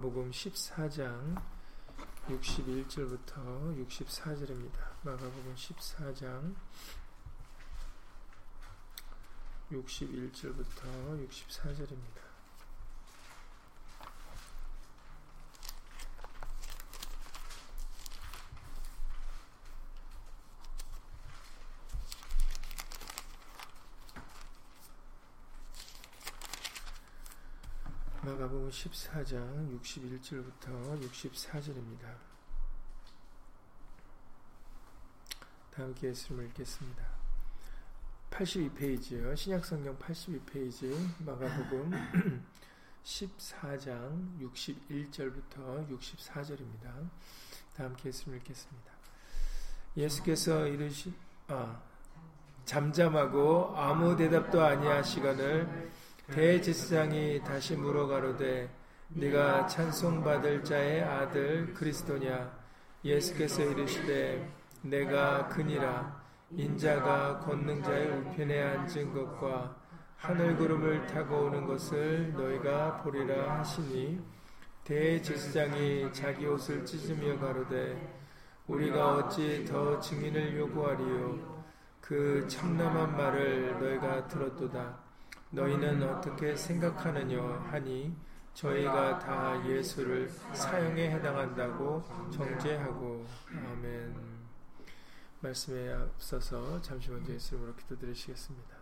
복음 14장 61절부터 64절입니다. 마가복음 14장 61절부터 64절입니다. 마가복음 14장 61절부터 64절입니다. 다음 기회수를 읽겠습니다. 82페이지요. 신약성경 82페이지 마가복음 14장 61절부터 64절입니다. 다음 기회수를 읽겠습니다. 예수께서 이르시 아 잠잠하고 아무 대답도 아니하시거늘 대제사장이 다시 물어가로되 네가 찬송받을 자의 아들 그리스도냐? 예수께서 이르시되 내가 그니라. 인자가 권능자의 우편에 앉은 것과 하늘 구름을 타고 오는 것을 너희가 보리라 하시니. 대제사장이 자기 옷을 찢으며 가로되 우리가 어찌 더 증인을 요구하리요? 그 참남한 말을 너희가 들었도다 너희는 어떻게 생각하느냐 하니 저희가 다 예수를 사형에 해당한다고 정죄하고 아멘 말씀에 앞서서 잠시 먼저 예수님으로 기도드리시겠습니다.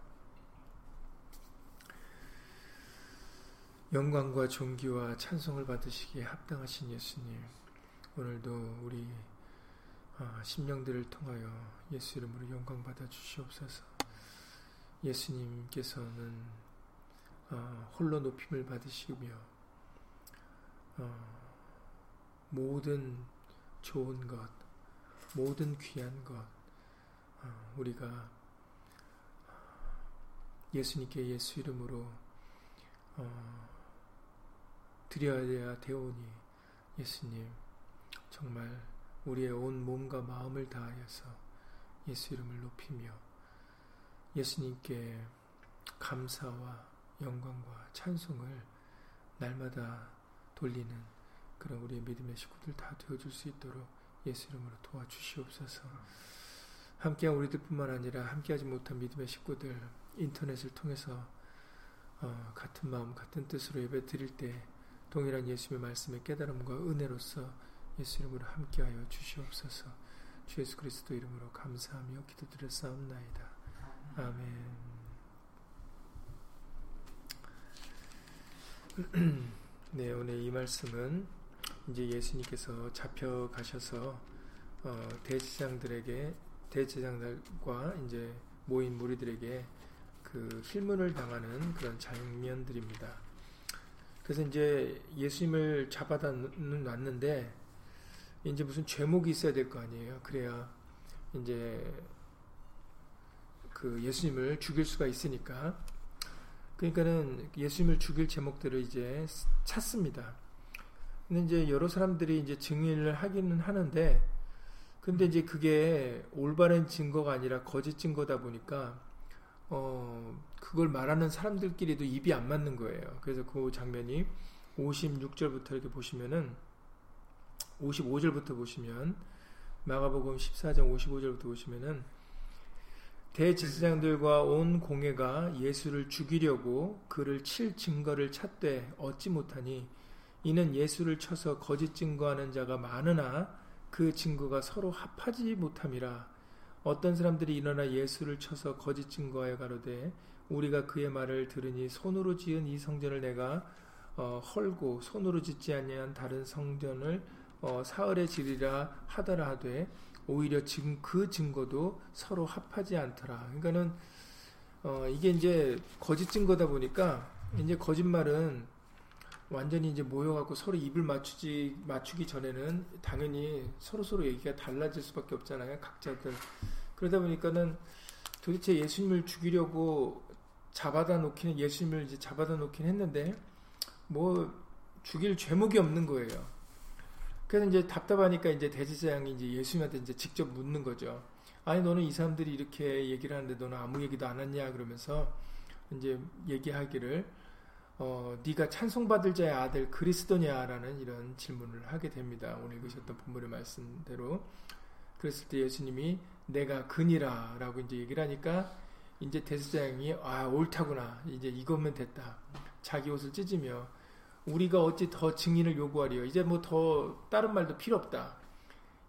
영광과 존귀와 찬송을 받으시기에 합당하신 예수님 오늘도 우리 아, 심령들을 통하여 예수 이름으로 영광 받아 주시옵소서. 예수님께서는 어, 홀로 높임을 받으시며 어, 모든 좋은 것, 모든 귀한 것 어, 우리가 예수님께 예수 이름으로 어, 드려야 되오니 예수님 정말 우리의 온 몸과 마음을 다하여서 예수 이름을 높이며 예수님께 감사와 영광과 찬송을 날마다 돌리는 그런 우리의 믿음의 식구들 다 되어줄 수 있도록 예수 이름으로 도와주시옵소서. 함께한 우리들뿐만 아니라 함께하지 못한 믿음의 식구들 인터넷을 통해서 어, 같은 마음 같은 뜻으로 예배 드릴 때 동일한 예수의 말씀의 깨달음과 은혜로서 예수 이름으로 함께하여 주시옵소서. 주 예수 그리스도 이름으로 감사하며 기도드렸사옵나이다. 아멘. 네, 오늘 이 말씀은 이제 예수님께서 잡혀 가셔서 어, 대제장들에게 대제장들과 이제 모인 무리들에게 그 힐문을 당하는 그런 장면들입니다. 그래서 이제 예수님을 잡아다 놨는데 이제 무슨 죄목이 있어야 될 거 아니에요. 그래야 이제 그 예수님을 죽일 수가 있으니까 그러니까는 예수님을 죽일 제목들을 이제 찾습니다. 근데 이제 여러 사람들이 이제 증인을 하기는 하는데, 근데 이제 그게 올바른 증거가 아니라 거짓 증거다 보니까, 어, 그걸 말하는 사람들끼리도 입이 안 맞는 거예요. 그래서 그 장면이 56절부터 이렇게 보시면은, 55절부터 보시면, 마가복음 14장 55절부터 보시면은, 대제사장들과 온 공회가 예수를 죽이려고 그를 칠 증거를 찾되 얻지 못하니 이는 예수를 쳐서 거짓 증거하는 자가 많으나 그 증거가 서로 합하지 못함이라. 어떤 사람들이 일어나 예수를 쳐서 거짓 증거하여 가로되 우리가 그의 말을 들으니 손으로 지은 이 성전을 내가 어, 헐고 손으로 짓지 아니한 다른 성전을 어, 사흘에 지리라 하더라 하되 오히려 지금 그 증거도 서로 합하지 않더라. 그러니까는 어 이게 이제 거짓 증거다 보니까 이제 거짓말은 완전히 이제 모여갖고 서로 입을 맞추지 맞추기 전에는 당연히 서로 서로 얘기가 달라질 수밖에 없잖아요. 각자들 그러다 보니까는 도대체 예수님을 죽이려고 잡아다 놓기는 예수님을 이제 잡아다 놓긴 했는데 뭐 죽일 죄목이 없는 거예요. 그래서 이제 답답하니까 이제 대제사장이 이제 예수님한테 이제 직접 묻는 거죠. 아니 너는 이 사람들이 이렇게 얘기를 하는데 너는 아무 얘기도 안 했냐 그러면서 이제 얘기하기를 어, 네가 찬송받을 자의 아들 그리스도냐라는 이런 질문을 하게 됩니다. 오늘 읽으셨던 본문의 말씀대로 그랬을 때 예수님이 내가 그니라라고 이제 얘기를 하니까 이제 대제사장이 아 옳다구나 이제 이거면 됐다. 자기 옷을 찢으며 우리가 어찌 더 증인을 요구하리요. 이제 뭐 더 다른 말도 필요 없다.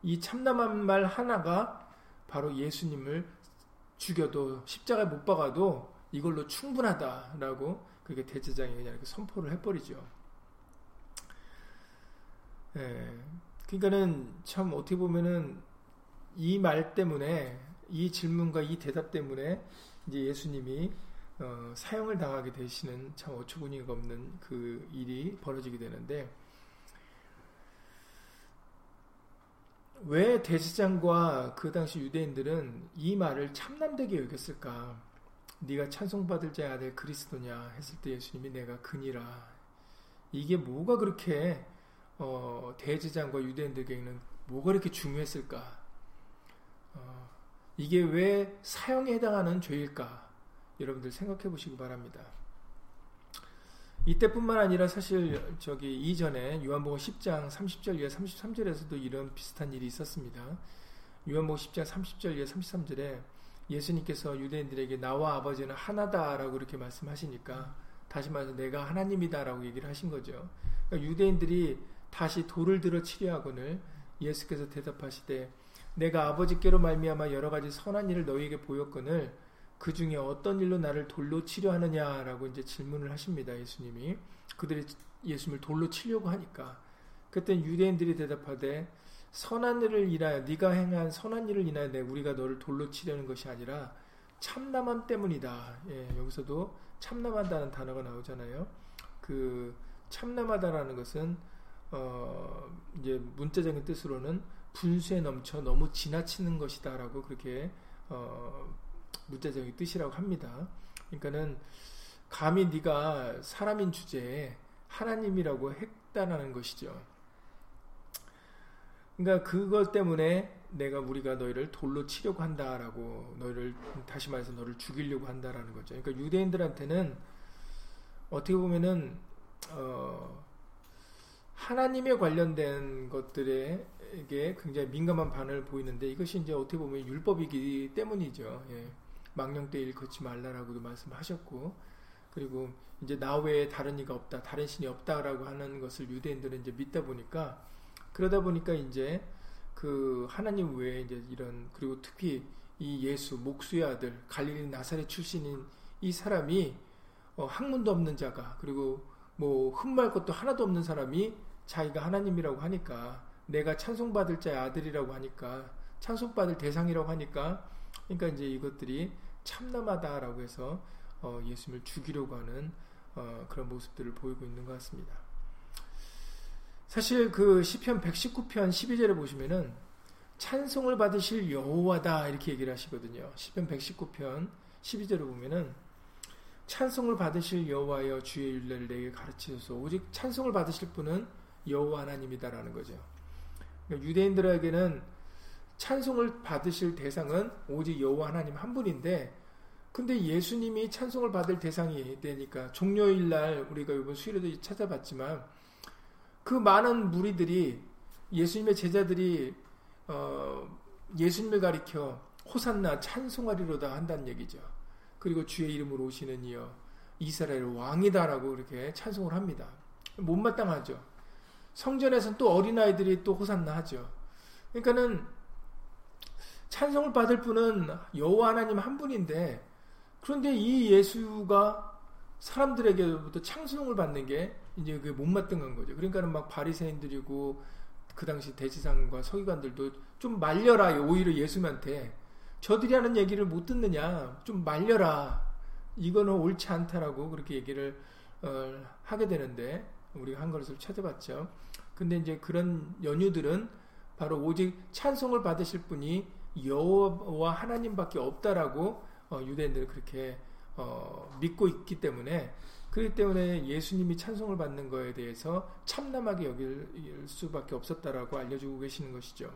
이 참남한 말 하나가 바로 예수님을 죽여도 십자가에 못 박아도 이걸로 충분하다라고 그게 대제장이 그냥 이렇게 선포를 해버리죠. 예. 그러니까는 참 어떻게 보면은 이 말 때문에 이 질문과 이 대답 때문에 이제 예수님이 어, 사형을 당하게 되시는 참 어처구니가 없는 그 일이 벌어지게 되는데 왜 대제장과 그 당시 유대인들은 이 말을 참남되게 여겼을까? 네가 찬송받을 자의 아들 그리스도냐 했을 때 예수님이 내가 그니라. 이게 뭐가 그렇게 어, 대제장과 유대인들에게는 뭐가 그렇게 중요했을까? 어, 이게 왜 사형에 해당하는 죄일까? 여러분들 생각해 보시기 바랍니다. 이때뿐만 아니라 사실 저기 이전에 요한복음 10장 30절 이하 33절에서도 이런 비슷한 일이 있었습니다. 요한복음 10장 30절 이하 33절에 예수님께서 유대인들에게 나와 아버지는 하나다라고 이렇게 말씀하시니까 다시 말해서 내가 하나님이다라고 얘기를 하신 거죠. 그러니까 유대인들이 다시 돌을 들어 치려하거늘 예수께서 대답하시되 내가 아버지께로 말미암아 여러 가지 선한 일을 너희에게 보였거늘 그 중에 어떤 일로 나를 돌로 치려 하느냐라고 이제 질문을 하십니다. 예수님이 그들이 예수님을 돌로 치려고 하니까 그때 유대인들이 대답하되 선한 일을 인하여 네가 행한 선한 일을 인하여 내 우리가 너를 돌로 치려는 것이 아니라 참남함 때문이다. 예, 여기서도 참남하다는 단어가 나오잖아요. 그 참남하다라는 것은 어 이제 문자적인 뜻으로는 분수에 넘쳐 너무 지나치는 것이다라고 그렇게 어 문자적인 뜻이라고 합니다. 그러니까는 감히 네가 사람인 주제에 하나님이라고 했다라는 것이죠. 그러니까 그것 때문에 내가 우리가 너희를 돌로 치려고 한다라고 너희를 다시 말해서 너를 죽이려고 한다라는 거죠. 그러니까 유대인들한테는 어떻게 보면은 어 하나님에 관련된 것들에 게 굉장히 민감한 반응을 보이는데 이것이 이제 어떻게 보면 율법이기 때문이죠. 예. 망령 때일 걷지 말라라고도 말씀하셨고 그리고 이제 나 외에 다른 이가 없다, 다른 신이 없다라고 하는 것을 유대인들은 이제 믿다 보니까 그러다 보니까 이제 그 하나님 외에 이제 이런 그리고 특히 이 예수 목수의 아들 갈릴리 나사렛 출신인 이 사람이 어, 학문도 없는 자가 그리고 뭐 흠말 것도 하나도 없는 사람이 자기가 하나님이라고 하니까 내가 찬송받을 자의 아들이라고 하니까 찬송받을 대상이라고 하니까 그러니까 이제 이것들이 참남하다라고 해서 어, 예수님을 죽이려고 하는 어, 그런 모습들을 보이고 있는 것 같습니다. 사실 그 시편 119편 12절에 보시면은 찬송을 받으실 여호와다 이렇게 얘기를 하시거든요. 시편 119편 12절에 보면은 찬송을 받으실 여호와여 주의 율례를 내게 가르치소서. 오직 찬송을 받으실 분은 여호와 하나님이다라는 거죠. 그러니까 유대인들에게는 찬송을 받으실 대상은 오직 여호와 하나님 한 분인데 근데 예수님이 찬송을 받을 대상이 되니까 종료일 날 우리가 이번 수요일에도 찾아봤지만 그 많은 무리들이 예수님의 제자들이 어, 예수님을 가리켜 호산나 찬송하리로다 한다는 얘기죠. 그리고 주의 이름으로 오시는 이여 이스라엘 왕이다라고 이렇게 찬송을 합니다. 못마땅하죠. 성전에서는 또 어린아이들이 또 호산나 하죠. 그러니까는 찬송을 받을 분은 여호와 하나님 한 분인데 그런데 이 예수가 사람들에게부터 찬송을 받는 게 이제 그게 못마땅한 거죠. 그러니까는 막 바리새인들이고 그 당시 대지상과 서기관들도 좀 말려라 오히려 예수님한테 저들이 하는 얘기를 못 듣느냐 좀 말려라 이거는 옳지 않다라고 그렇게 얘기를 어, 하게 되는데 우리가 한 것을 찾아봤죠. 근데 이제 그런 연유들은 바로 오직 찬송을 받으실 분이 여호와 하나님밖에 없다라고 어, 유대인들은 그렇게 어, 믿고 있기 때문에 그렇기 때문에 예수님이 찬송을 받는 거에 대해서 참남하게 여길 수밖에 없었다라고 알려주고 계시는 것이죠.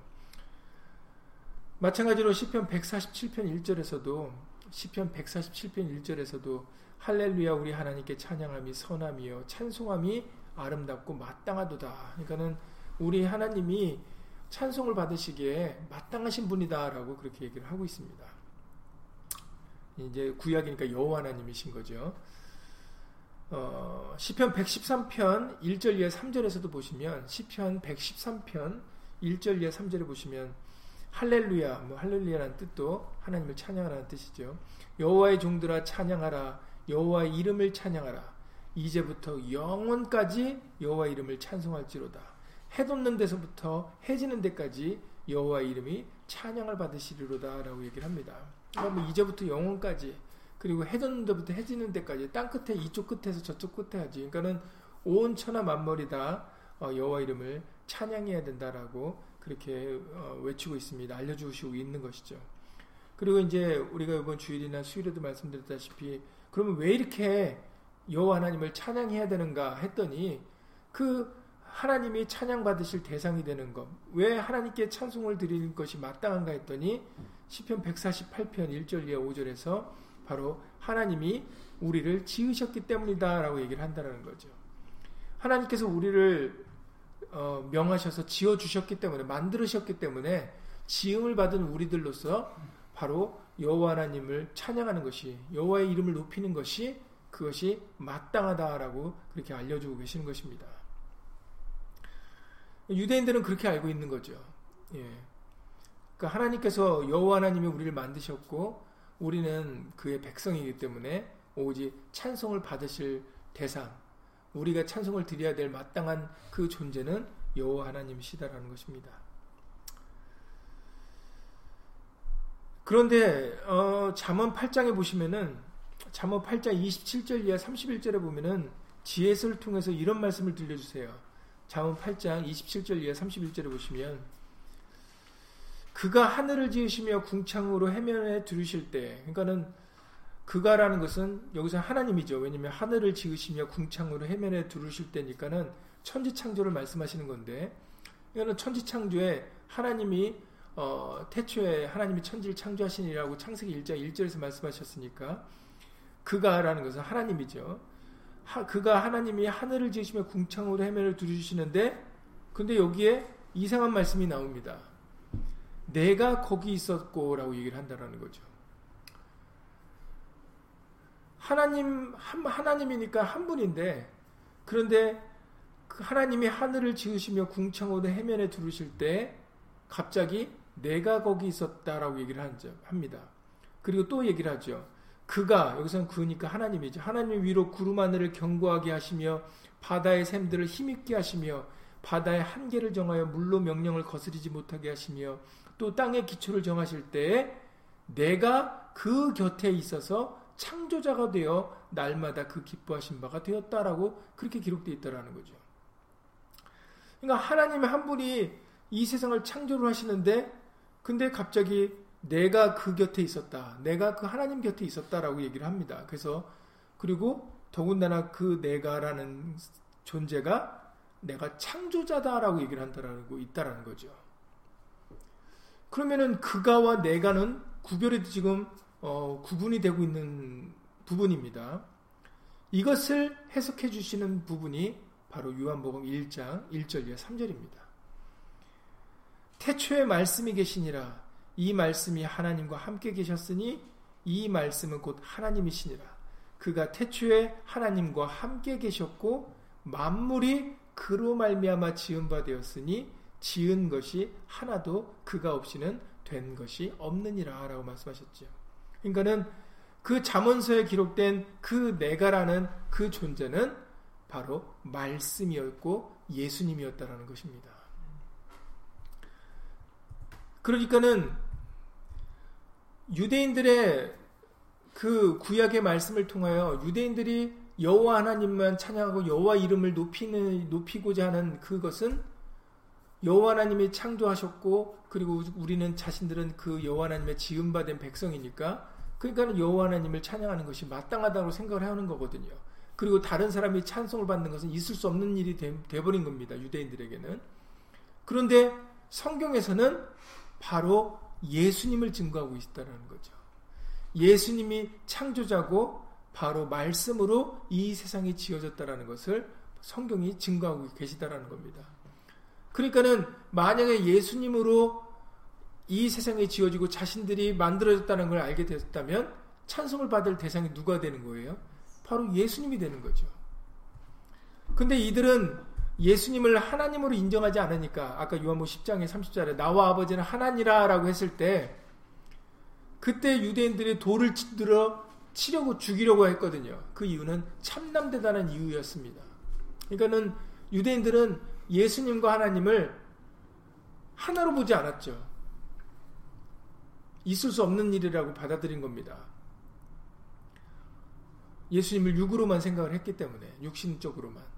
마찬가지로 시편 147편 1절에서도 시편 147편 1절에서도 할렐루야 우리 하나님께 찬양함이 선함이요 찬송함이 아름답고 마땅하도다. 그러니까는 우리 하나님이 찬송을 받으시기에 마땅하신 분이다라고 그렇게 얘기를 하고 있습니다. 이제 구약이니까 여호와 하나님이신 거죠. 어, 시편 113편 1절 이하 3절에서도 보시면 시편 113편 1절 이하 3절에 보시면 할렐루야, 뭐 할렐루야라는 뜻도 하나님을 찬양하라는 뜻이죠. 여호와의 종들아 찬양하라. 여호와의 이름을 찬양하라. 이제부터 영원까지 여호와 이름을 찬송할지로다. 해 돋는 데서부터 해지는 데까지 여호와 이름이 찬양을 받으시리로다라고 얘기를 합니다. 그러면 뭐 이제부터 영원까지 그리고 해 돋는 데부터 해지는 데까지 땅 끝에 이쪽 끝에서 저쪽 끝에 하지. 그러니까는 온 천하 만물이 다 어, 여호와 이름을 찬양해야 된다라고 그렇게 어, 외치고 있습니다. 알려주시고 있는 것이죠. 그리고 이제 우리가 이번 주일이나 수요일에도 말씀드렸다시피 그러면 왜 이렇게 여호와 하나님을 찬양해야 되는가 했더니 그 하나님이 찬양 받으실 대상이 되는 것. 왜 하나님께 찬송을 드리는 것이 마땅한가 했더니 시편 148편 1절 이하 5절에서 바로 하나님이 우리를 지으셨기 때문이다라고 얘기를 한다는 거죠. 하나님께서 우리를 어, 명하셔서 지어 주셨기 때문에 만들으셨기 때문에 지음을 받은 우리들로서 바로 여호와 하나님을 찬양하는 것이 여호와의 이름을 높이는 것이 그것이 마땅하다라고 그렇게 알려주고 계시는 것입니다. 유대인들은 그렇게 알고 있는 거죠. 예. 그러니까 하나님께서 여호와 하나님이 우리를 만드셨고 우리는 그의 백성이기 때문에 오직 찬송을 받으실 대상, 우리가 찬송을 드려야 될 마땅한 그 존재는 여호와 하나님이시다라는 것입니다. 그런데 어, 잠언 8장에 보시면은 잠언 8장 27절 이하 31절에 보면은 지혜를 통해서 이런 말씀을 들려주세요. 잠언 8장 27절 이하 31절에 보시면 그가 하늘을 지으시며 궁창으로 해면에 두르실 때 그러니까는 그가라는 것은 여기서 하나님이죠. 왜냐하면 하늘을 지으시며 궁창으로 해면에 두르실 때니까는 천지 창조를 말씀하시는 건데 이거는 천지 창조에 하나님이 어, 태초에 하나님이 천지를 창조하시니라고 창세기 1장 1절에서 말씀하셨으니까 그가라는 것은 하나님이죠. 하, 그가 하나님이 하늘을 지으시며 궁창으로 해면을 두르시는데 근데 여기에 이상한 말씀이 나옵니다. 내가 거기 있었고 라고 얘기를 한다라는 거죠. 하나님 한, 하나님이니까 한 분인데 그런데 그 하나님이 하늘을 지으시며 궁창으로 해면에 두르실 때 갑자기 내가 거기 있었다라고 얘기를 합니다. 그리고 또 얘기를 하죠. 그가 여기서는 그니까 하나님이죠. 하나님 위로 구름 하늘을 견고하게 하시며 바다의 샘들을 힘있게 하시며 바다의 한계를 정하여 물로 명령을 거스리지 못하게 하시며 또 땅의 기초를 정하실 때에 내가 그 곁에 있어서 창조자가 되어 날마다 그 기뻐하신 바가 되었다라고 그렇게 기록되어 있다라는 거죠. 그러니까 하나님 한 분이 이 세상을 창조를 하시는데 근데 갑자기 내가 그 곁에 있었다. 내가 그 하나님 곁에 있었다라고 얘기를 합니다. 그래서 그리고 더군다나 그 내가라는 존재가 내가 창조자다라고 얘기를 한다라고 있다라는 거죠. 그러면은 그가와 내가는 구별이 지금 어, 구분이 되고 있는 부분입니다. 이것을 해석해 주시는 부분이 바로 요한복음 1장 1절 이하 3절입니다. 태초에 말씀이 계시니라 이 말씀이 하나님과 함께 계셨으니 이 말씀은 곧 하나님이시니라. 그가 태초에 하나님과 함께 계셨고 만물이 그로 말미암아 지은 바 되었으니 지은 것이 하나도 그가 없이는 된 것이 없느니라라고 말씀하셨죠. 그러니까는 그 잠언서에 기록된 그 내가라는 그 존재는 바로 말씀이었고 예수님이었다라는 것입니다. 그러니까는 유대인들의 그 구약의 말씀을 통하여 유대인들이 여호와 하나님만 찬양하고 여호와 이름을 높이는 높이고자 하는 그것은 여호와 하나님이 창조하셨고 그리고 우리는 자신들은 그 여호와 하나님의 지음 받은 백성이니까 그러니까 여호와 하나님을 찬양하는 것이 마땅하다고 생각을 하는 거거든요. 그리고 다른 사람이 찬송을 받는 것은 있을 수 없는 일이 돼, 돼버린 겁니다. 유대인들에게는. 그런데 성경에서는 바로 예수님을 증거하고 있다는 거죠. 예수님이 창조자고 바로 말씀으로 이 세상이 지어졌다라는 것을 성경이 증거하고 계시다라는 겁니다. 그러니까는 만약에 예수님으로 이 세상이 지어지고 자신들이 만들어졌다는 걸 알게 됐다면 찬송을 받을 대상이 누가 되는 거예요? 바로 예수님이 되는 거죠. 근데 이들은 예수님을 하나님으로 인정하지 않으니까 아까 요한복 10장의 30절에 나와 아버지는 하나니라라고 했을 때 그때 유대인들이 돌을 들어 치려고 죽이려고 했거든요. 그 이유는 참남되다는 이유였습니다. 그러니까는 유대인들은 예수님과 하나님을 하나로 보지 않았죠. 있을 수 없는 일이라고 받아들인 겁니다. 예수님을 육으로만 생각을 했기 때문에 육신적으로만.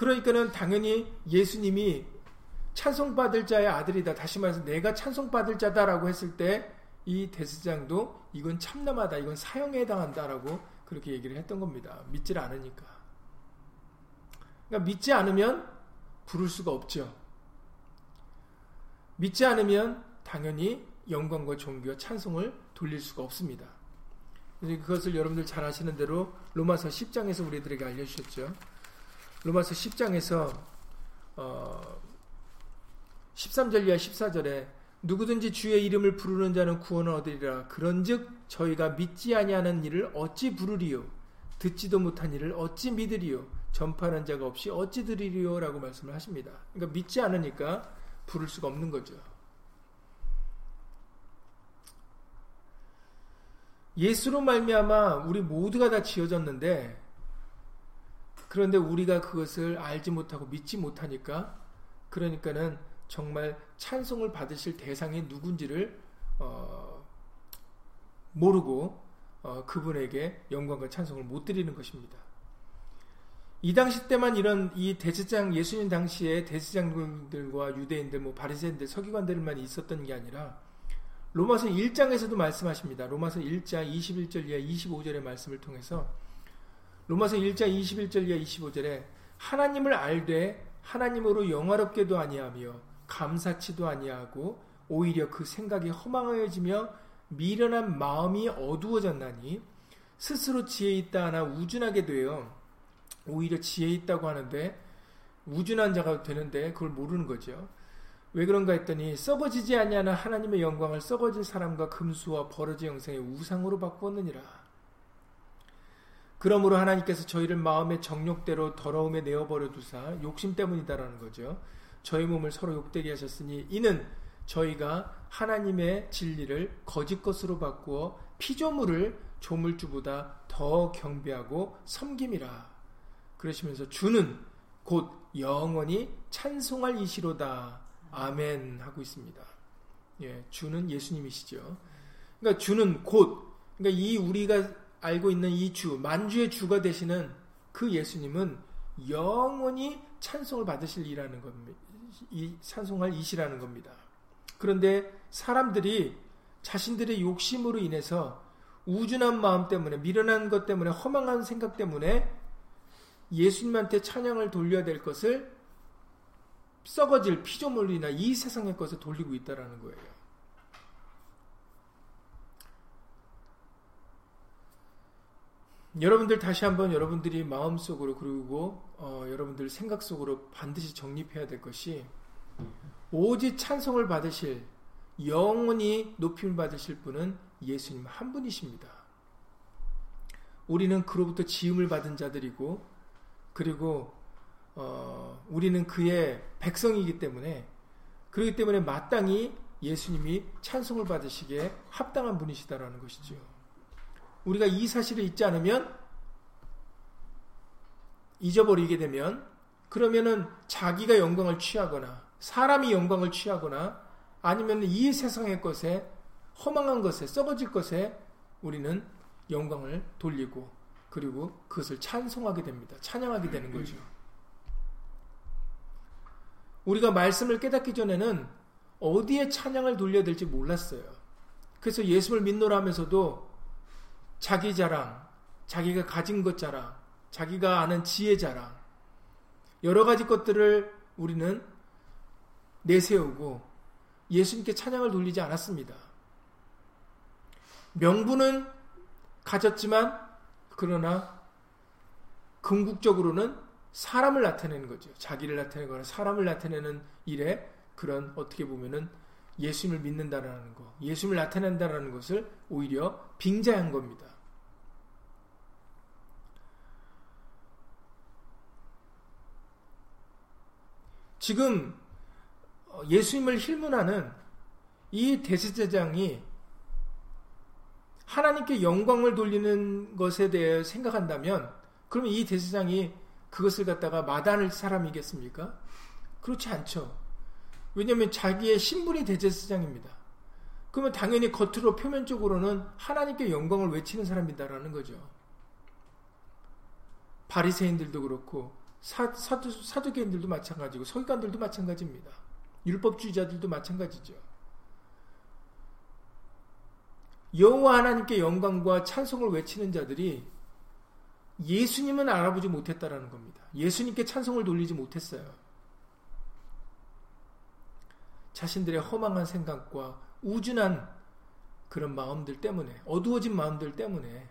그러니까는 당연히 예수님이 찬송받을 자의 아들이다. 다시 말해서 내가 찬송받을 자다라고 했을 때 이 대스장도 이건 참남하다. 이건 사형에 해당한다라고 그렇게 얘기를 했던 겁니다. 믿질 않으니까. 그러니까 믿지 않으면 부를 수가 없죠. 믿지 않으면 당연히 영광과 존귀와 찬송을 돌릴 수가 없습니다. 그것을 여러분들 잘 아시는 대로 로마서 10장에서 우리들에게 알려주셨죠. 로마서 10장에서 어 13절 이하 14절에 누구든지 주의 이름을 부르는 자는 구원을 얻으리라. 그런즉 저희가 믿지 아니하는 일을 어찌 부르리요? 듣지도 못한 일을 어찌 믿으리요? 전파하는 자가 없이 어찌 들으리요라고 말씀을 하십니다. 그러니까 믿지 않으니까 부를 수가 없는 거죠. 예수로 말미암아 우리 모두가 다 지어졌는데 그런데 우리가 그것을 알지 못하고 믿지 못하니까 그러니까는 정말 찬송을 받으실 대상이 누군지를 어, 모르고 어, 그분에게 영광과 찬송을 못 드리는 것입니다. 이 당시 때만 이런 이 대제장 예수님 당시에 대제장들과 유대인들 뭐 바리새인들 서기관들만 있었던 게 아니라 로마서 1장에서도 말씀하십니다. 로마서 1장 21절 이하 25절의 말씀을 통해서 로마서 1장 21절 이하 25절에 하나님을 알되 하나님으로 영화롭게도 아니하며 감사치도 아니하고 오히려 그 생각이 허망하여지며 미련한 마음이 어두워졌나니 스스로 지혜 있다 하나 우준하게 되어 오히려 지혜 있다고 하는데 우준한 자가 되는데 그걸 모르는 거죠. 왜 그런가 했더니 썩어지지 아니하는 하나님의 영광을 썩어질 사람과 금수와 버러지 영생의 우상으로 바꾸었느니라. 그러므로 하나님께서 저희를 마음의 정욕대로 더러움에 내어버려 두사 욕심 때문이다라는 거죠. 저희 몸을 서로 욕되게 하셨으니 이는 저희가 하나님의 진리를 거짓 것으로 바꾸어 피조물을 조물주보다 더 경배하고 섬김이라. 그러시면서 주는 곧 영원히 찬송할 이시로다. 아멘 하고 있습니다. 예, 주는 예수님이시죠. 그러니까 주는 곧, 그러니까 이 우리가 알고 있는 이 주, 만주의 주가 되시는 그 예수님은 영원히 찬송을 받으실 이라는 겁니다. 이 찬송할 이시라는 겁니다. 그런데 사람들이 자신들의 욕심으로 인해서 우준한 마음 때문에 미련한 것 때문에 허망한 생각 때문에 예수님한테 찬양을 돌려야 될 것을 썩어질 피조물이나 이 세상의 것을 돌리고 있다라는 거예요. 여러분들 다시 한번 여러분들이 마음속으로 그리고 어, 여러분들 생각 속으로 반드시 정립해야 될 것이 오직 찬송을 받으실 영원히 높임을 받으실 분은 예수님 한 분이십니다. 우리는 그로부터 지음을 받은 자들이고 그리고 어, 우리는 그의 백성이기 때문에 그렇기 때문에 마땅히 예수님이 찬송을 받으시기에 합당한 분이시다라는 것이죠. 우리가 이 사실을 잊지 않으면 잊어버리게 되면 그러면은 자기가 영광을 취하거나 사람이 영광을 취하거나 아니면 이 세상의 것에 허망한 것에 썩어질 것에 우리는 영광을 돌리고 그리고 그것을 찬송하게 됩니다. 찬양하게 되는 거죠. 우리가 말씀을 깨닫기 전에는 어디에 찬양을 돌려야 될지 몰랐어요. 그래서 예수를 믿노라 하면서도 자기 자랑, 자기가 가진 것 자랑, 자기가 아는 지혜 자랑, 여러 가지 것들을 우리는 내세우고 예수님께 찬양을 돌리지 않았습니다. 명분은 가졌지만 그러나 궁극적으로는 사람을 나타내는 거죠. 자기를 나타내거나 사람을 나타내는 일에 그런 어떻게 보면은 예수님을 믿는다라는 거, 예수님을 나타낸다라는 것을 오히려 빙자한 겁니다. 지금 예수님을 힐문하는 이 대제사장이 하나님께 영광을 돌리는 것에 대해 생각한다면 그러면 이 대제사장이 그것을 갖다가 마다할 사람이겠습니까? 그렇지 않죠. 왜냐하면 자기의 신분이 대제사장입니다. 그러면 당연히 겉으로 표면적으로는 하나님께 영광을 외치는 사람이다라는 거죠. 바리새인들도 그렇고 사두개인들도 마찬가지고 서기관들도 마찬가지입니다. 율법주의자들도 마찬가지죠. 여호와 하나님께 영광과 찬송을 외치는 자들이 예수님은 알아보지 못했다라는 겁니다. 예수님께 찬송을 돌리지 못했어요. 자신들의 허망한 생각과 우준한 그런 마음들 때문에 어두워진 마음들 때문에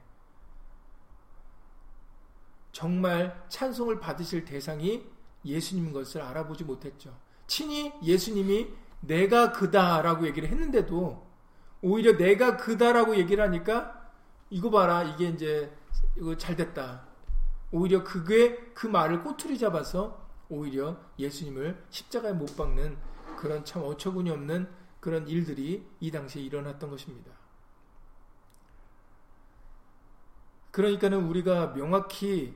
정말 찬송을 받으실 대상이 예수님인 것을 알아보지 못했죠. 친히 예수님이 내가 그다라고 얘기를 했는데도 오히려 내가 그다라고 얘기를 하니까 이거 봐라 이게 이제 이거 잘 됐다. 오히려 그게 그 말을 꼬투리 잡아서 오히려 예수님을 십자가에 못 박는 그런 참 어처구니 없는 그런 일들이 이 당시에 일어났던 것입니다. 그러니까는 우리가 명확히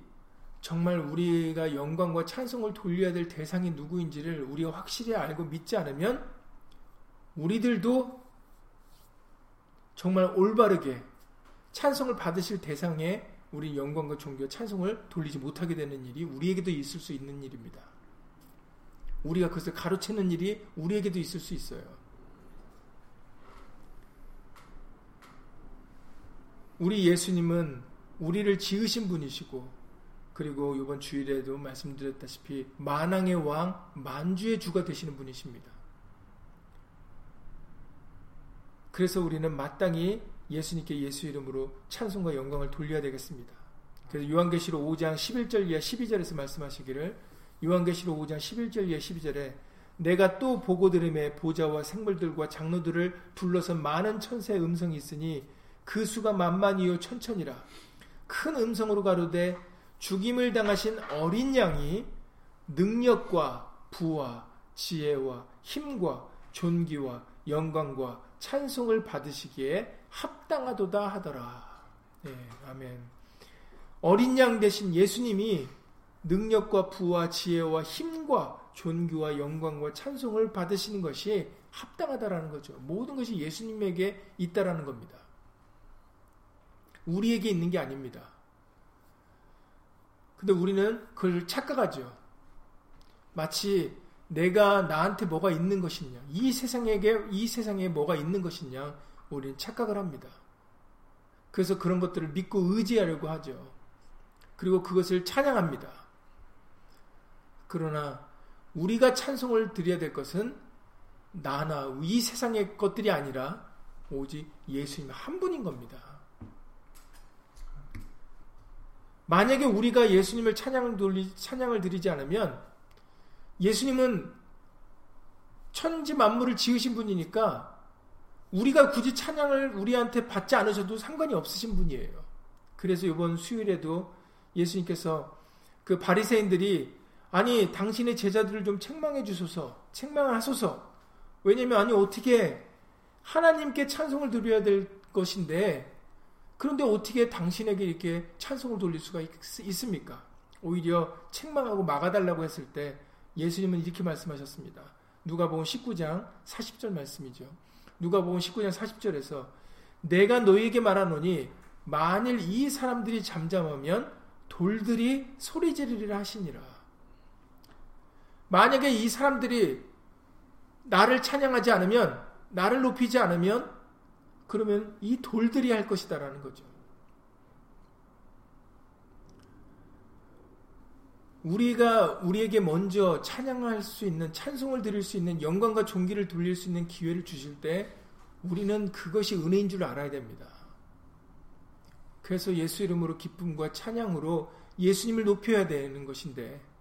정말 우리가 영광과 찬송을 돌려야 될 대상이 누구인지를 우리가 확실히 알고 믿지 않으면 우리들도 정말 올바르게 찬송을 받으실 대상에 우리 영광과 종교 찬송을 돌리지 못하게 되는 일이 우리에게도 있을 수 있는 일입니다. 우리가 그것을 가로채는 일이 우리에게도 있을 수 있어요. 우리 예수님은 우리를 지으신 분이시고 그리고 이번 주일에도 말씀드렸다시피 만왕의 왕, 만주의 주가 되시는 분이십니다. 그래서 우리는 마땅히 예수님께 예수 이름으로 찬송과 영광을 돌려야 되겠습니다. 그래서 요한계시록 5장 11절 이하 12절에서 말씀하시기를 요한계시록 5장 11절 이하 12절에 내가 또 보고 들음에 보좌와 생물들과 장로들을 둘러서 많은 천사의 음성이 있으니 그 수가 만만이요 천천이라 큰 음성으로 가로되 죽임을 당하신 어린 양이 능력과 부와 지혜와 힘과 존귀와 영광과 찬송을 받으시기에 합당하도다 하더라. 네, 아멘. 어린 양 대신 예수님이 능력과 부와 지혜와 힘과 존귀와 영광과 찬송을 받으시는 것이 합당하다라는 거죠. 모든 것이 예수님에게 있다라는 겁니다. 우리에게 있는 게 아닙니다. 근데 우리는 그걸 착각하죠. 마치 내가 나한테 뭐가 있는 것이냐, 이 세상에게 이 세상에 뭐가 있는 것이냐, 우리는 착각을 합니다. 그래서 그런 것들을 믿고 의지하려고 하죠. 그리고 그것을 찬양합니다. 그러나 우리가 찬송을 드려야 될 것은 나나 이 세상의 것들이 아니라 오직 예수님 한 분인 겁니다. 만약에 우리가 예수님을 찬양을, 돌리, 찬양을 드리지 않으면 예수님은 천지 만물을 지으신 분이니까 우리가 굳이 찬양을 우리한테 받지 않으셔도 상관이 없으신 분이에요. 그래서 이번 수요일에도 예수님께서 그 바리새인들이 아니 당신의 제자들을 좀 책망해 주소서 책망을 하소서 왜냐면 아니 어떻게 하나님께 찬송을 드려야 될 것인데 그런데 어떻게 당신에게 이렇게 찬송을 돌릴 수가 있, 습니까 오히려 책망하고 막아달라고 했을 때 예수님은 이렇게 말씀하셨습니다. 누가복음 19장 40절 말씀이죠. 누가복음 19장 40절에서 내가 너에게 말하노니 만일 이 사람들이 잠잠하면 돌들이 소리 지르리라 하시니라. 만약에 이 사람들이 나를 찬양하지 않으면 나를 높이지 않으면 그러면 이 돌들이 할 것이다라는 거죠. 우리가 우리에게 먼저 찬양할 수 있는 찬송을 드릴 수 있는 영광과 존귀를 돌릴 수 있는 기회를 주실 때 우리는 그것이 은혜인 줄 알아야 됩니다. 그래서 예수 이름으로 기쁨과 찬양으로 예수님을 높여야 되는 것인데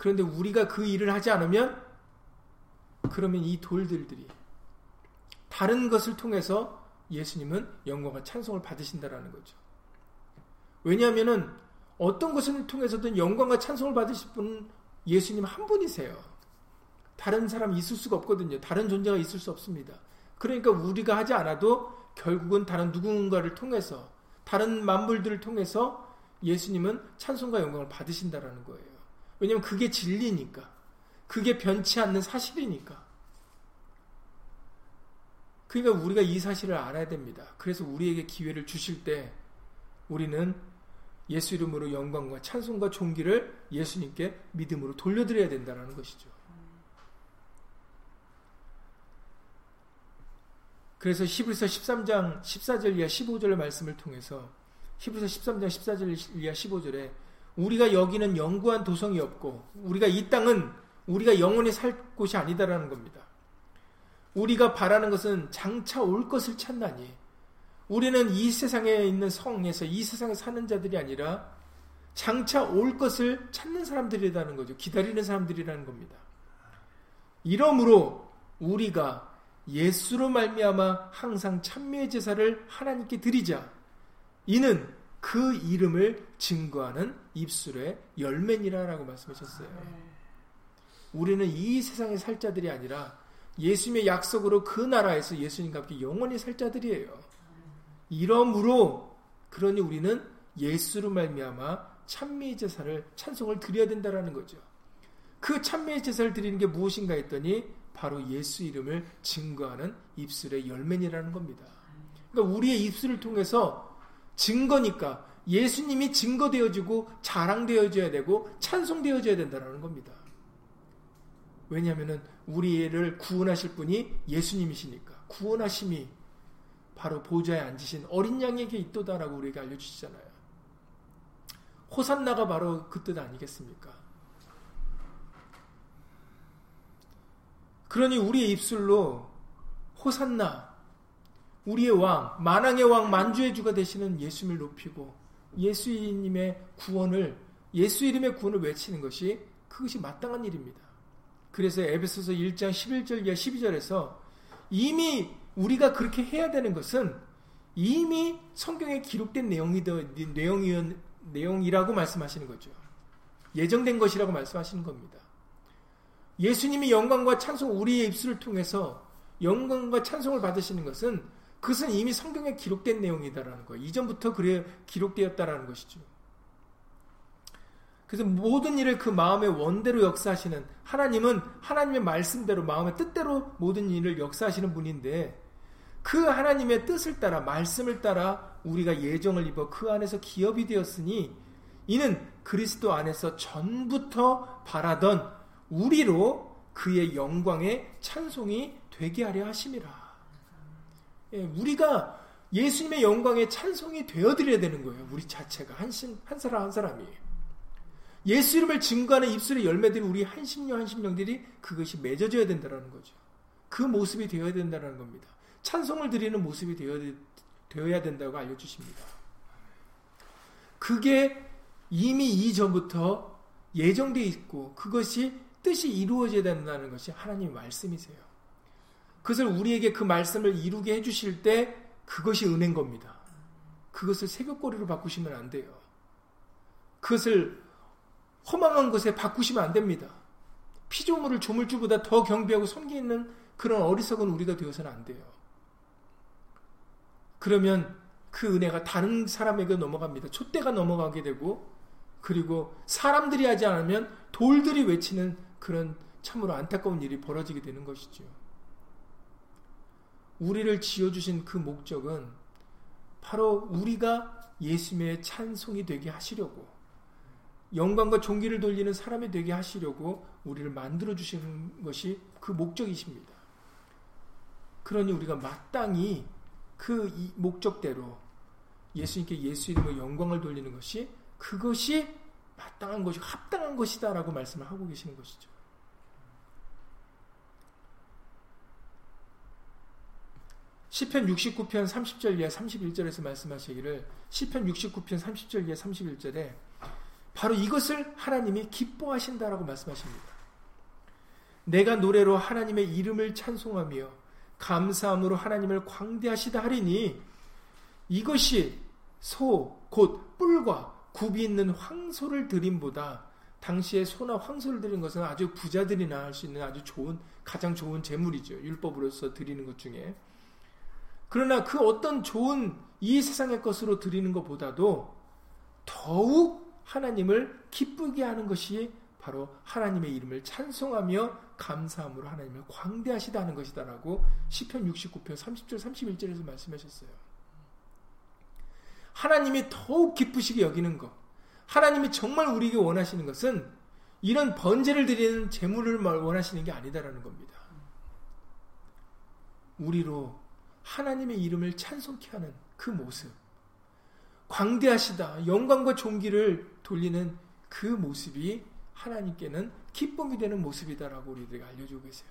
그런데 우리가 그 일을 하지 않으면 그러면 이 돌들들이 다른 것을 통해서 예수님은 영광과 찬송을 받으신다라는 거죠. 왜냐하면은 어떤 것을 통해서든 영광과 찬송을 받으실 분은 예수님 한 분이세요. 다른 사람이 있을 수가 없거든요. 다른 존재가 있을 수 없습니다. 그러니까 우리가 하지 않아도 결국은 다른 누군가를 통해서 다른 만물들을 통해서 예수님은 찬송과 영광을 받으신다라는 거예요. 왜냐하면 그게 진리니까. 그게 변치 않는 사실이니까. 그러니까 우리가 이 사실을 알아야 됩니다. 그래서 우리에게 기회를 주실 때 우리는 예수 이름으로 영광과 찬송과 존귀를 예수님께 믿음으로 돌려드려야 된다는 것이죠. 그래서 히브리서 13장 14절 이하 15절의 말씀을 통해서 히브리서 13장 14절 이하 15절에 우리가 여기는 영구한 도성이 없고 우리가 이 땅은 우리가 영원히 살 곳이 아니다라는 겁니다. 우리가 바라는 것은 장차 올 것을 찾나니 우리는 이 세상에 있는 성에서 이 세상에 사는 자들이 아니라 장차 올 것을 찾는 사람들이라는 거죠. 기다리는 사람들이라는 겁니다. 이러므로 우리가 예수로 말미암아 항상 참미의 제사를 하나님께 드리자. 이는 그 이름을 증거하는 입술의 열매니라라고 말씀하셨어요. 우리는 이 세상의 살자들이 아니라 예수님의 약속으로 그 나라에서 예수님과 함께 영원히 살 자들이에요. 이러므로 그러니 우리는 예수로 말미암아 찬미의 제사를 찬송을 드려야 된다라는 거죠. 그 찬미의 제사를 드리는 게 무엇인가 했더니 바로 예수 이름을 증거하는 입술의 열매니라는 겁니다. 그러니까 우리의 입술을 통해서 증거니까 예수님이 증거되어지고 자랑되어져야 되고 찬송되어져야 된다는 겁니다. 왜냐하면 우리를 구원하실 분이 예수님이시니까 구원하심이 바로 보좌에 앉으신 어린 양에게 있도다라고 우리가 알려주시잖아요. 호산나가 바로 그 뜻 아니겠습니까? 그러니 우리의 입술로 호산나, 우리의 왕, 만왕의 왕, 만주의 주가 되시는 예수님을 높이고 예수님의 구원을, 예수 이름의 구원을 외치는 것이 그것이 마땅한 일입니다. 그래서 에베소서 1장 11절 이하 12절에서 이미 우리가 그렇게 해야 되는 것은 이미 성경에 기록된 내용이 내용이 내용이라고 말씀하시는 거죠. 예정된 것이라고 말씀하시는 겁니다. 예수님이 영광과 찬송 우리의 입술을 통해서 영광과 찬송을 받으시는 것은 그것은 이미 성경에 기록된 내용이다라는 거예요. 이전부터 그래 기록되었다라는 것이죠. 그래서 모든 일을 그 마음의 원대로 역사하시는 하나님은 하나님의 말씀대로 마음의 뜻대로 모든 일을 역사하시는 분인데 그 하나님의 뜻을 따라 말씀을 따라 우리가 예정을 입어 그 안에서 기업이 되었으니 이는 그리스도 안에서 전부터 바라던 우리로 그의 영광의 찬송이 되게 하려 하심이라. 예, 우리가 예수님의 영광의 찬송이 되어드려야 되는 거예요. 우리 자체가 한, 한 사람 한 사람이. 예수 이름을 증거하는 입술의 열매들이 우리 한 심령 한 심령들이 그것이 맺어져야 된다는 거죠. 그 모습이 되어야 된다는 겁니다. 찬송을 드리는 모습이 되어야, 되어야 된다고 알려주십니다. 그게 이미 이전부터 예정되어 있고 그것이 뜻이 이루어져야 된다는 것이 하나님의 말씀이세요. 그것을 우리에게 그 말씀을 이루게 해주실 때 그것이 은혜인 겁니다. 그것을 새벽거리로 바꾸시면 안 돼요. 그것을 허망한 것에 바꾸시면 안 됩니다. 피조물을 조물주보다 더 경비하고 섬기는 그런 어리석은 우리가 되어서는 안 돼요. 그러면 그 은혜가 다른 사람에게 넘어갑니다. 촛대가 넘어가게 되고 그리고 사람들이 하지 않으면 돌들이 외치는 그런 참으로 안타까운 일이 벌어지게 되는 것이죠. 우리를 지어주신 그 목적은 바로 우리가 예수님의 찬송이 되게 하시려고 영광과 존귀를 돌리는 사람이 되게 하시려고 우리를 만들어 주신 것이 그 목적이십니다. 그러니 우리가 마땅히 그 목적대로 예수님께 예수 이름의 영광을 돌리는 것이 그것이 마땅한 것이 합당한 것이다라고 말씀을 하고 계시는 것이죠. 시편 69편 30절 이하 31절에서 말씀하시기를 시편 69편 30절 이하 31절에 바로 이것을 하나님이 기뻐하신다라고 말씀하십니다. 내가 노래로 하나님의 이름을 찬송하며 감사함으로 하나님을 광대하시다 하리니 이것이 소 곧 뿔과 굽이 있는 황소를 드림보다 당시에 소나 황소를 드린 것은 아주 부자들이나 할 수 있는 아주 좋은 가장 좋은 재물이죠. 율법으로서 드리는 것 중에. 그러나 그 어떤 좋은 이 세상의 것으로 드리는 것보다도 더욱 하나님을 기쁘게 하는 것이 바로 하나님의 이름을 찬송하며 감사함으로 하나님을 광대하시다는 것이다라고 시편 69편 30절 31절에서 말씀하셨어요. 하나님이 더욱 기쁘시게 여기는 것. 하나님이 정말 우리에게 원하시는 것은 이런 번제를 드리는 재물을 원하시는 게 아니다라는 겁니다. 우리로 하나님의 이름을 찬송케 하는 그 모습. 광대하시다. 영광과 존귀를 돌리는 그 모습이 하나님께는 기쁨이 되는 모습이다라고 우리들에게 알려주고 계세요.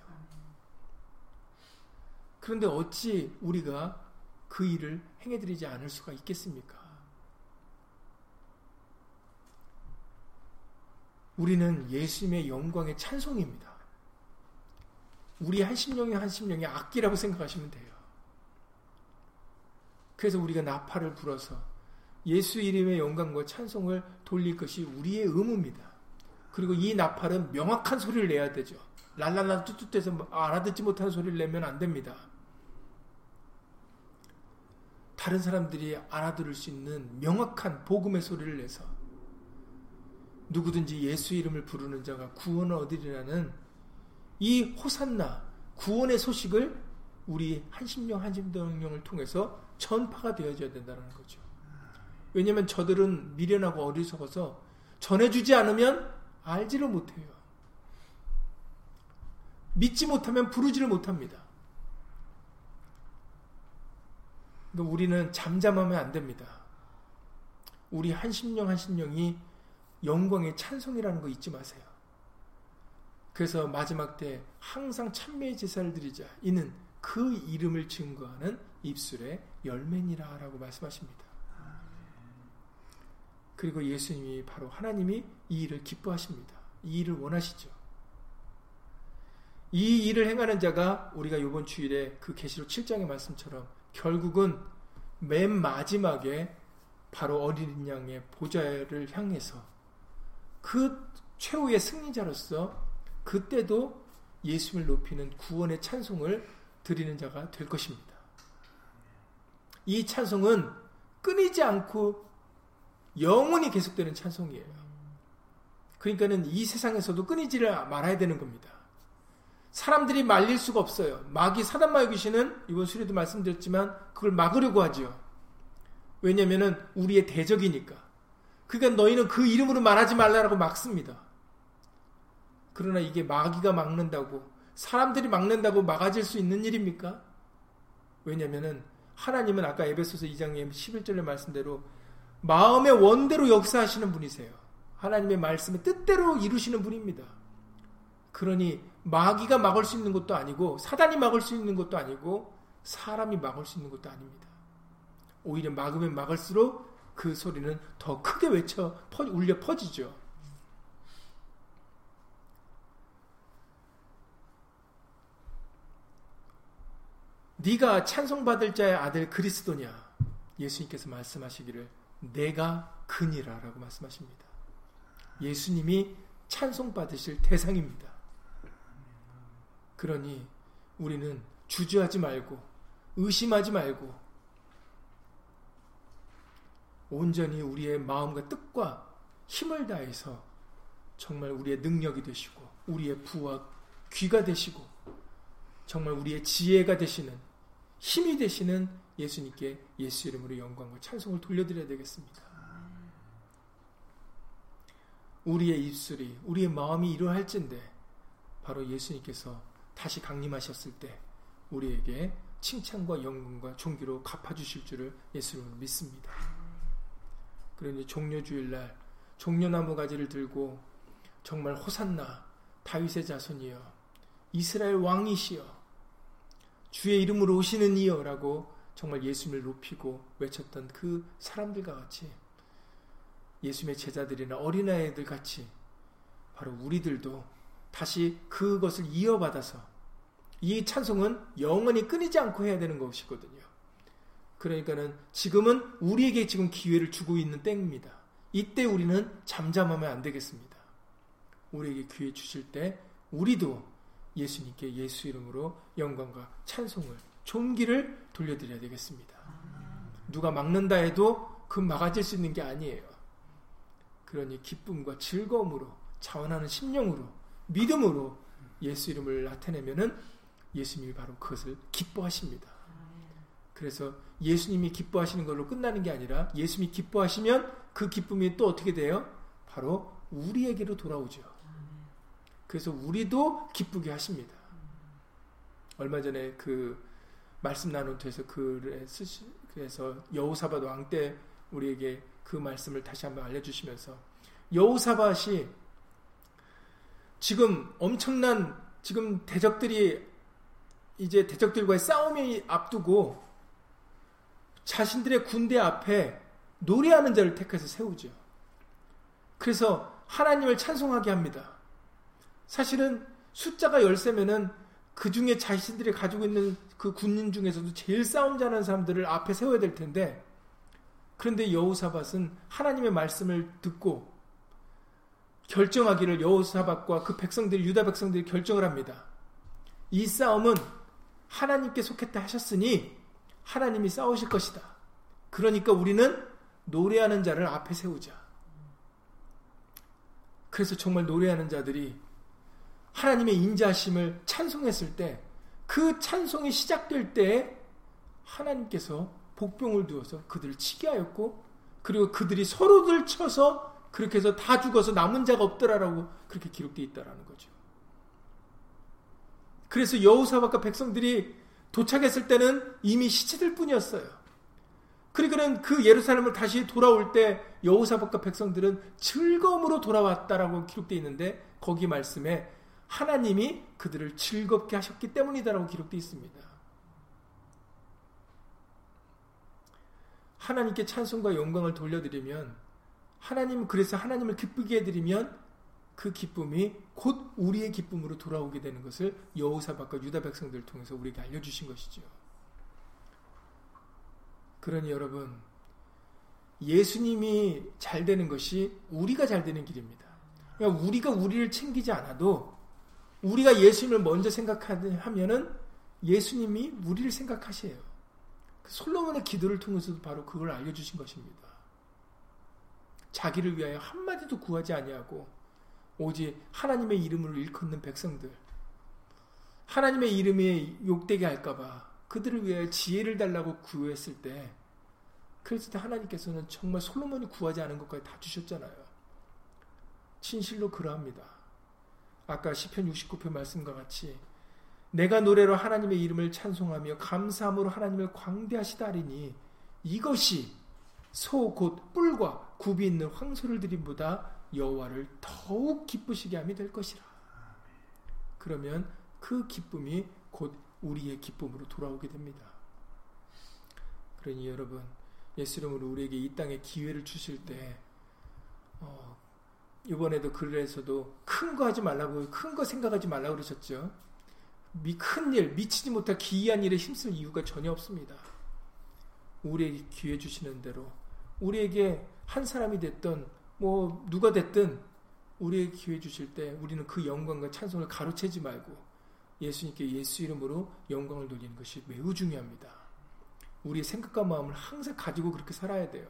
그런데 어찌 우리가 그 일을 행해드리지 않을 수가 있겠습니까? 우리는 예수님의 영광의 찬송입니다. 우리 한 심령이 한 심령이 악기라고 생각하시면 돼요. 그래서 우리가 나팔을 불어서 예수 이름의 영광과 찬송을 돌릴 것이 우리의 의무입니다. 그리고 이 나팔은 명확한 소리를 내야 되죠. 랄랄라 뚜뚜해서 뭐 알아듣지 못하는 소리를 내면 안 됩니다. 다른 사람들이 알아들을 수 있는 명확한 복음의 소리를 내서 누구든지 예수 이름을 부르는 자가 구원을 얻으리라는 이 호산나 구원의 소식을 우리 한심령 한심령을 통해서 전파가 되어져야 된다는 거죠. 왜냐하면 저들은 미련하고 어리석어서 전해주지 않으면 알지를 못해요. 믿지 못하면 부르지를 못합니다. 우리는 잠잠하면 안 됩니다. 우리 한심령 한심령이 영광의 찬송이라는 거 잊지 마세요. 그래서 마지막 때 항상 찬미의 제사를 드리자. 이는 그 이름을 증거하는 입술의 열매니라 라고 말씀하십니다. 그리고 예수님이 바로 하나님이 이 일을 기뻐하십니다. 이 일을 원하시죠. 이 일을 행하는 자가 우리가 이번 주일에 그 계시록 7장의 말씀처럼 결국은 맨 마지막에 바로 어린 양의 보좌를 향해서 그 최후의 승리자로서 그때도 예수를 높이는 구원의 찬송을 드리는 자가 될 것입니다. 이 찬송은 끊이지 않고 영원히 계속되는 찬송이에요. 그러니까는 이 세상에서도 끊이지를 말아야 되는 겁니다. 사람들이 말릴 수가 없어요. 마귀 사단마귀 귀신은 이번 수리도 말씀드렸지만 그걸 막으려고 하지요. 왜냐면은 우리의 대적이니까. 그러니까 너희는 그 이름으로 말하지 말라라고 막습니다. 그러나 이게 마귀가 막는다고 사람들이 막는다고 막아질 수 있는 일입니까? 왜냐면은 하나님은 아까 에베소서 2장 11절의 말씀대로 마음의 원대로 역사하시는 분이세요. 하나님의 말씀을 뜻대로 이루시는 분입니다. 그러니 마귀가 막을 수 있는 것도 아니고 사단이 막을 수 있는 것도 아니고 사람이 막을 수 있는 것도 아닙니다. 오히려 막으면 막을수록 그 소리는 더 크게 외쳐 퍼, 울려 퍼지죠. 네가 찬송받을 자의 아들 그리스도냐? 예수님께서 말씀하시기를 내가 그니라라고 말씀하십니다. 예수님이 찬송받으실 대상입니다. 그러니 우리는 주저하지 말고 의심하지 말고 온전히 우리의 마음과 뜻과 힘을 다해서 정말 우리의 능력이 되시고 우리의 부와 귀가 되시고 정말 우리의 지혜가 되시는 힘이 되시는 예수님께 예수 이름으로 영광과 찬송을 돌려드려야 되겠습니다. 우리의 입술이 우리의 마음이 이러할진데 바로 예수님께서 다시 강림하셨을 때 우리에게 칭찬과 영광과 존귀로 갚아주실 줄을 예수님은 믿습니다. 그러니 종려주일날 종려나무 가지를 들고 정말 호산나 다윗의 자손이여 이스라엘 왕이시여 주의 이름으로 오시는 이여라고 정말 예수님을 높이고 외쳤던 그 사람들과 같이 예수님의 제자들이나 어린아이들 같이 바로 우리들도 다시 그것을 이어받아서 이 찬송은 영원히 끊이지 않고 해야 되는 것이거든요. 그러니까는 지금은 우리에게 지금 기회를 주고 있는 때입니다. 이때 우리는 잠잠하면 안 되겠습니다. 우리에게 기회 주실 때 우리도 예수님께 예수 이름으로 영광과 찬송을 존기를 돌려드려야 되겠습니다. 누가 막는다 해도 그 막아질 수 있는 게 아니에요. 그러니 기쁨과 즐거움으로 자원하는 심령으로 믿음으로 예수 이름을 나타내면은 예수님이 바로 그것을 기뻐하십니다. 그래서 예수님이 기뻐하시는 걸로 끝나는 게 아니라 예수님이 기뻐하시면 그 기쁨이 또 어떻게 돼요? 바로 우리에게로 돌아오죠. 그래서 우리도 기쁘게 하십니다. 얼마 전에 그 말씀 나누트에서 글에 쓰시 그래서 여호사밧 왕 때 우리에게 그 말씀을 다시 한번 알려주시면서 여호사밧이 지금 엄청난 지금 대적들이 이제 대적들과의 싸움이 앞두고 자신들의 군대 앞에 노래하는 자를 택해서 세우죠. 그래서 하나님을 찬송하게 합니다. 사실은 숫자가 열세면은 그 중에 자신들이 가지고 있는 그 군인 중에서도 제일 싸움 잘하는 사람들을 앞에 세워야 될 텐데 그런데 여호사밧은 하나님의 말씀을 듣고 결정하기를 여호사밧과 그 백성들 유다 백성들이 결정을 합니다. 이 싸움은 하나님께 속했다 하셨으니 하나님이 싸우실 것이다. 그러니까 우리는 노래하는 자를 앞에 세우자. 그래서 정말 노래하는 자들이 하나님의 인자심을 찬송했을 때 그 찬송이 시작될 때 하나님께서 복병을 두어서 그들을 치게 하였고 그리고 그들이 서로들 쳐서 그렇게 해서 다 죽어서 남은 자가 없더라라고 그렇게 기록되어 있다라는 거죠. 그래서 여호사박과 백성들이 도착했을 때는 이미 시체들 뿐이었어요. 그러니까는 그 예루살렘을 다시 돌아올 때 여호사박과 백성들은 즐거움으로 돌아왔다라고 기록되어 있는데 거기 말씀에 하나님이 그들을 즐겁게 하셨기 때문이다라고 기록되어 있습니다. 하나님께 찬송과 영광을 돌려드리면 하나님 그래서 하나님을 기쁘게 해드리면 그 기쁨이 곧 우리의 기쁨으로 돌아오게 되는 것을 여호사박과 유다 백성들을 통해서 우리에게 알려주신 것이죠. 그러니 여러분 예수님이 잘 되는 것이 우리가 잘 되는 길입니다. 그러니까 우리가 우리를 챙기지 않아도 우리가 예수님을 먼저 생각하면은 예수님이 우리를 생각하세요. 그 솔로몬의 기도를 통해서도 바로 그걸 알려주신 것입니다. 자기를 위하여 한마디도 구하지 아니하고 오직 하나님의 이름을 일컫는 백성들 하나님의 이름에 욕되게 할까봐 그들을 위하여 지혜를 달라고 구했을 때 그랬을 때 하나님께서는 정말 솔로몬이 구하지 않은 것까지 다 주셨잖아요. 진실로 그러합니다. 아까 시편 69편 말씀과 같이 내가 노래로 하나님의 이름을 찬송하며 감사함으로 하나님을 광대하시다리니 이것이 소 곧 뿔과 굽이 있는 황소를 드림보다 여호와를 더욱 기쁘시게 함이 될 것이라. 그러면 그 기쁨이 곧 우리의 기쁨으로 돌아오게 됩니다. 그러니 여러분 예수 이름으로 우리에게 이 땅에 기회를 주실 때 어, 이번에도 글에서도 큰 거 하지 말라고 큰 거 생각하지 말라고 그러셨죠. 큰 일, 미치지 못할 기이한 일에 힘쓸 이유가 전혀 없습니다. 우리에게 기회 주시는 대로 우리에게 한 사람이 됐던 뭐 누가 됐든 우리에게 기회 주실 때 우리는 그 영광과 찬송을 가로채지 말고 예수님께 예수 이름으로 영광을 돌리는 것이 매우 중요합니다. 우리의 생각과 마음을 항상 가지고 그렇게 살아야 돼요.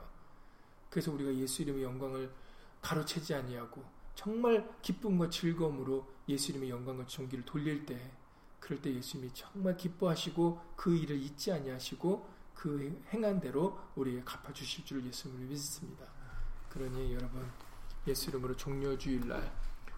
그래서 우리가 예수 이름의 영광을 가로채지 아니하고 정말 기쁨과 즐거움으로 예수 이름의 영광과 존귀를 돌릴 때 그럴 때 예수님이 정말 기뻐하시고 그 일을 잊지 아니하시고 그 행한 대로 우리에게 갚아 주실 줄 예수님을 믿습니다. 그러니 여러분 예수 이름으로 종려 주일날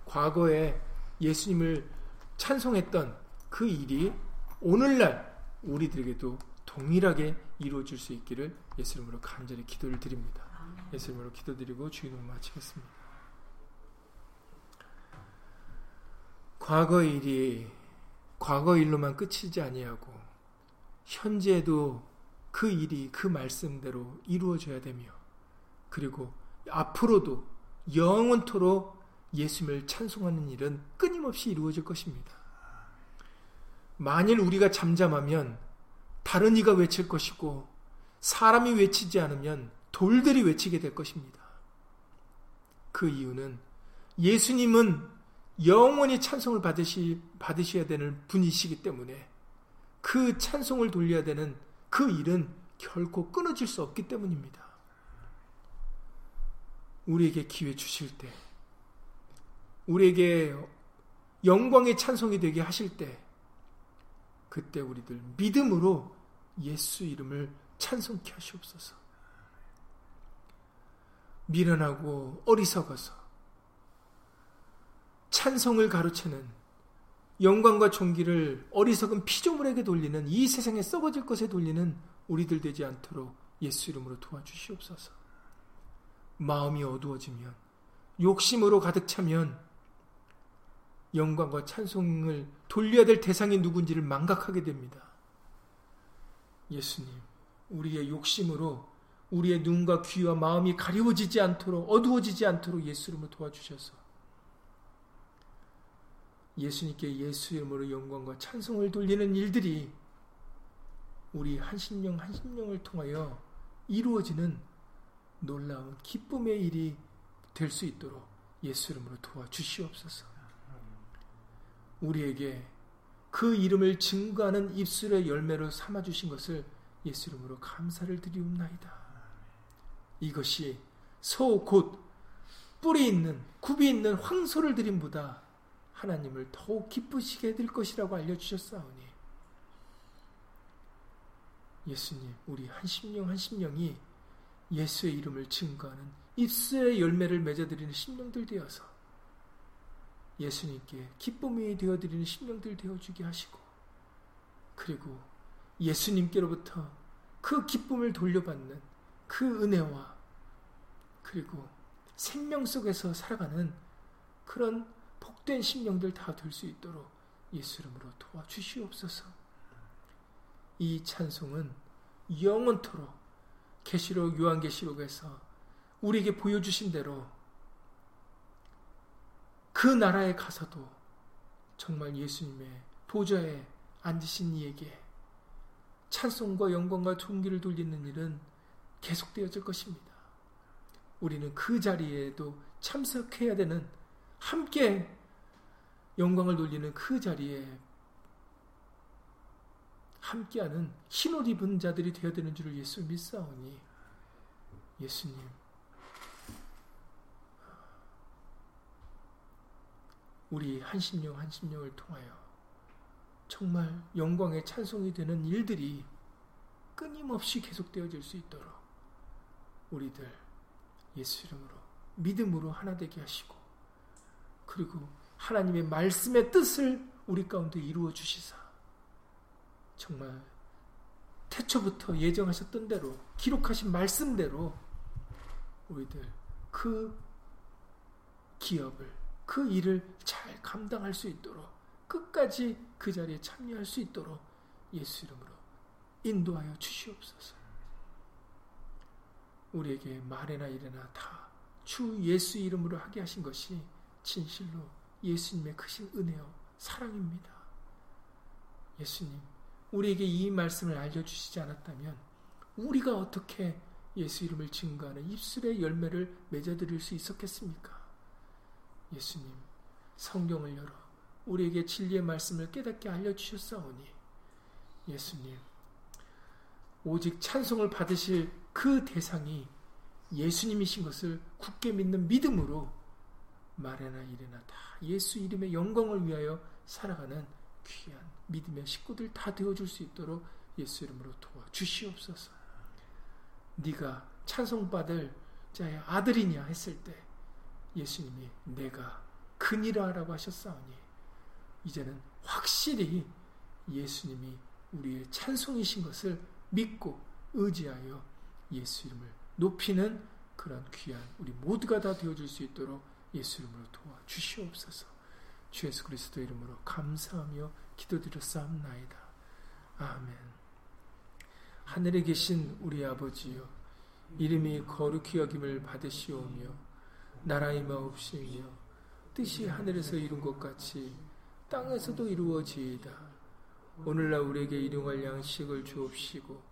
과거에 예수님을 찬송했던 그 일이 오늘날 우리들에게도 동일하게 이루어질 수 있기를 예수 이름으로 간절히 기도를 드립니다. 예수 이름으로 기도드리고 주의을 마치겠습니다. 과거 일이 과거 일로만 끝이지 아니하고 현재도 그 일이 그 말씀대로 이루어져야 되며 그리고 앞으로도 영원토록 예수님을 찬송하는 일은 끊임없이 이루어질 것입니다. 만일 우리가 잠잠하면 다른 이가 외칠 것이고 사람이 외치지 않으면 돌들이 외치게 될 것입니다. 그 이유는 예수님은 영원히 찬송을 받으시, 받으셔야 되는 분이시기 때문에 그 찬송을 돌려야 되는 그 일은 결코 끊어질 수 없기 때문입니다. 우리에게 기회 주실 때, 우리에게 영광의 찬송이 되게 하실 때, 그때 우리들 믿음으로 예수 이름을 찬송케 하시옵소서. 미련하고 어리석어서 찬송을 가로채는 영광과 존귀를 어리석은 피조물에게 돌리는 이 세상에 썩어질 것에 돌리는 우리들 되지 않도록 예수 이름으로 도와주시옵소서. 마음이 어두워지면 욕심으로 가득 차면 영광과 찬송을 돌려야 될 대상이 누군지를 망각하게 됩니다. 예수님, 우리의 욕심으로 우리의 눈과 귀와 마음이 가리워지지 않도록 어두워지지 않도록 예수 이름으로 도와주셔서 예수님께 예수 이름으로 영광과 찬송을 돌리는 일들이 우리 한심령 한심령을 통하여 이루어지는 놀라운 기쁨의 일이 될 수 있도록 예수 이름으로 도와주시옵소서. 우리에게 그 이름을 증거하는 입술의 열매로 삼아 주신 것을 예수 이름으로 감사를 드리옵나이다. 이것이 소 곧 뿌리 있는 굽이 있는 황소를 드림보다 하나님을 더욱 기쁘시게 될 것이라고 알려주셨사오니. 예수님 우리 한 심령 한 심령이 예수의 이름을 증거하는 입술의 열매를 맺어드리는 심령들 되어서 예수님께 기쁨이 되어드리는 심령들 되어주게 하시고 그리고 예수님께로부터 그 기쁨을 돌려받는 그 은혜와 그리고 생명 속에서 살아가는 그런 복된 심령들 다 될 수 있도록 예수 이름으로 도와주시옵소서. 이 찬송은 영원토록 계시록 요한계시록에서 우리에게 보여주신 대로 그 나라에 가서도 정말 예수님의 보좌에 앉으신 이에게 찬송과 영광과 존귀를 돌리는 일은 계속되어질 것입니다. 우리는 그 자리에도 참석해야 되는 함께 영광을 돌리는 그 자리에 함께하는 흰옷 입은 자들이 되어야 되는 줄을 예수 믿사오니 예수님. 우리 한심령 한심령을 통하여 정말 영광의 찬송이 되는 일들이 끊임없이 계속되어질 수 있도록 우리들 예수 이름으로 믿음으로 하나 되게 하시고 그리고 하나님의 말씀의 뜻을 우리 가운데 이루어 주시사 정말 태초부터 예정하셨던 대로 기록하신 말씀대로 우리들 그 기업을 그 일을 잘 감당할 수 있도록 끝까지 그 자리에 참여할 수 있도록 예수 이름으로 인도하여 주시옵소서. 우리에게 말이나 일이나 다 주 예수 이름으로 하게 하신 것이 진실로 예수님의 크신 은혜요 사랑입니다. 예수님, 우리에게 이 말씀을 알려주시지 않았다면 우리가 어떻게 예수 이름을 증거하는 입술의 열매를 맺어드릴 수 있었겠습니까? 예수님, 성경을 열어 우리에게 진리의 말씀을 깨닫게 알려주셨사오니 예수님, 오직 찬송을 받으실 그 대상이 예수님이신 것을 굳게 믿는 믿음으로 말이나 일이나 다 예수 이름의 영광을 위하여 살아가는 귀한 믿음의 식구들 다 되어줄 수 있도록 예수 이름으로 도와 주시옵소서. 네가 찬송받을 자의 아들이냐 했을 때 예수님이 내가 그니라라고 하셨사오니 이제는 확실히 예수님이 우리의 찬송이신 것을 믿고 의지하여 예수 이름을 높이는 그런 귀한 우리 모두가 다 되어줄 수 있도록 예수 이름으로 도와 주시옵소서. 주 예수 그리스도 이름으로 감사하며 기도드렸사옵나이다. 아멘. 하늘에 계신 우리 아버지여 이름이 거룩히 여김을 받으시오며 나라의 마옵시며 뜻이 하늘에서 이룬 것 같이 땅에서도 이루어지이다. 오늘날 우리에게 일용할 양식을 주옵시고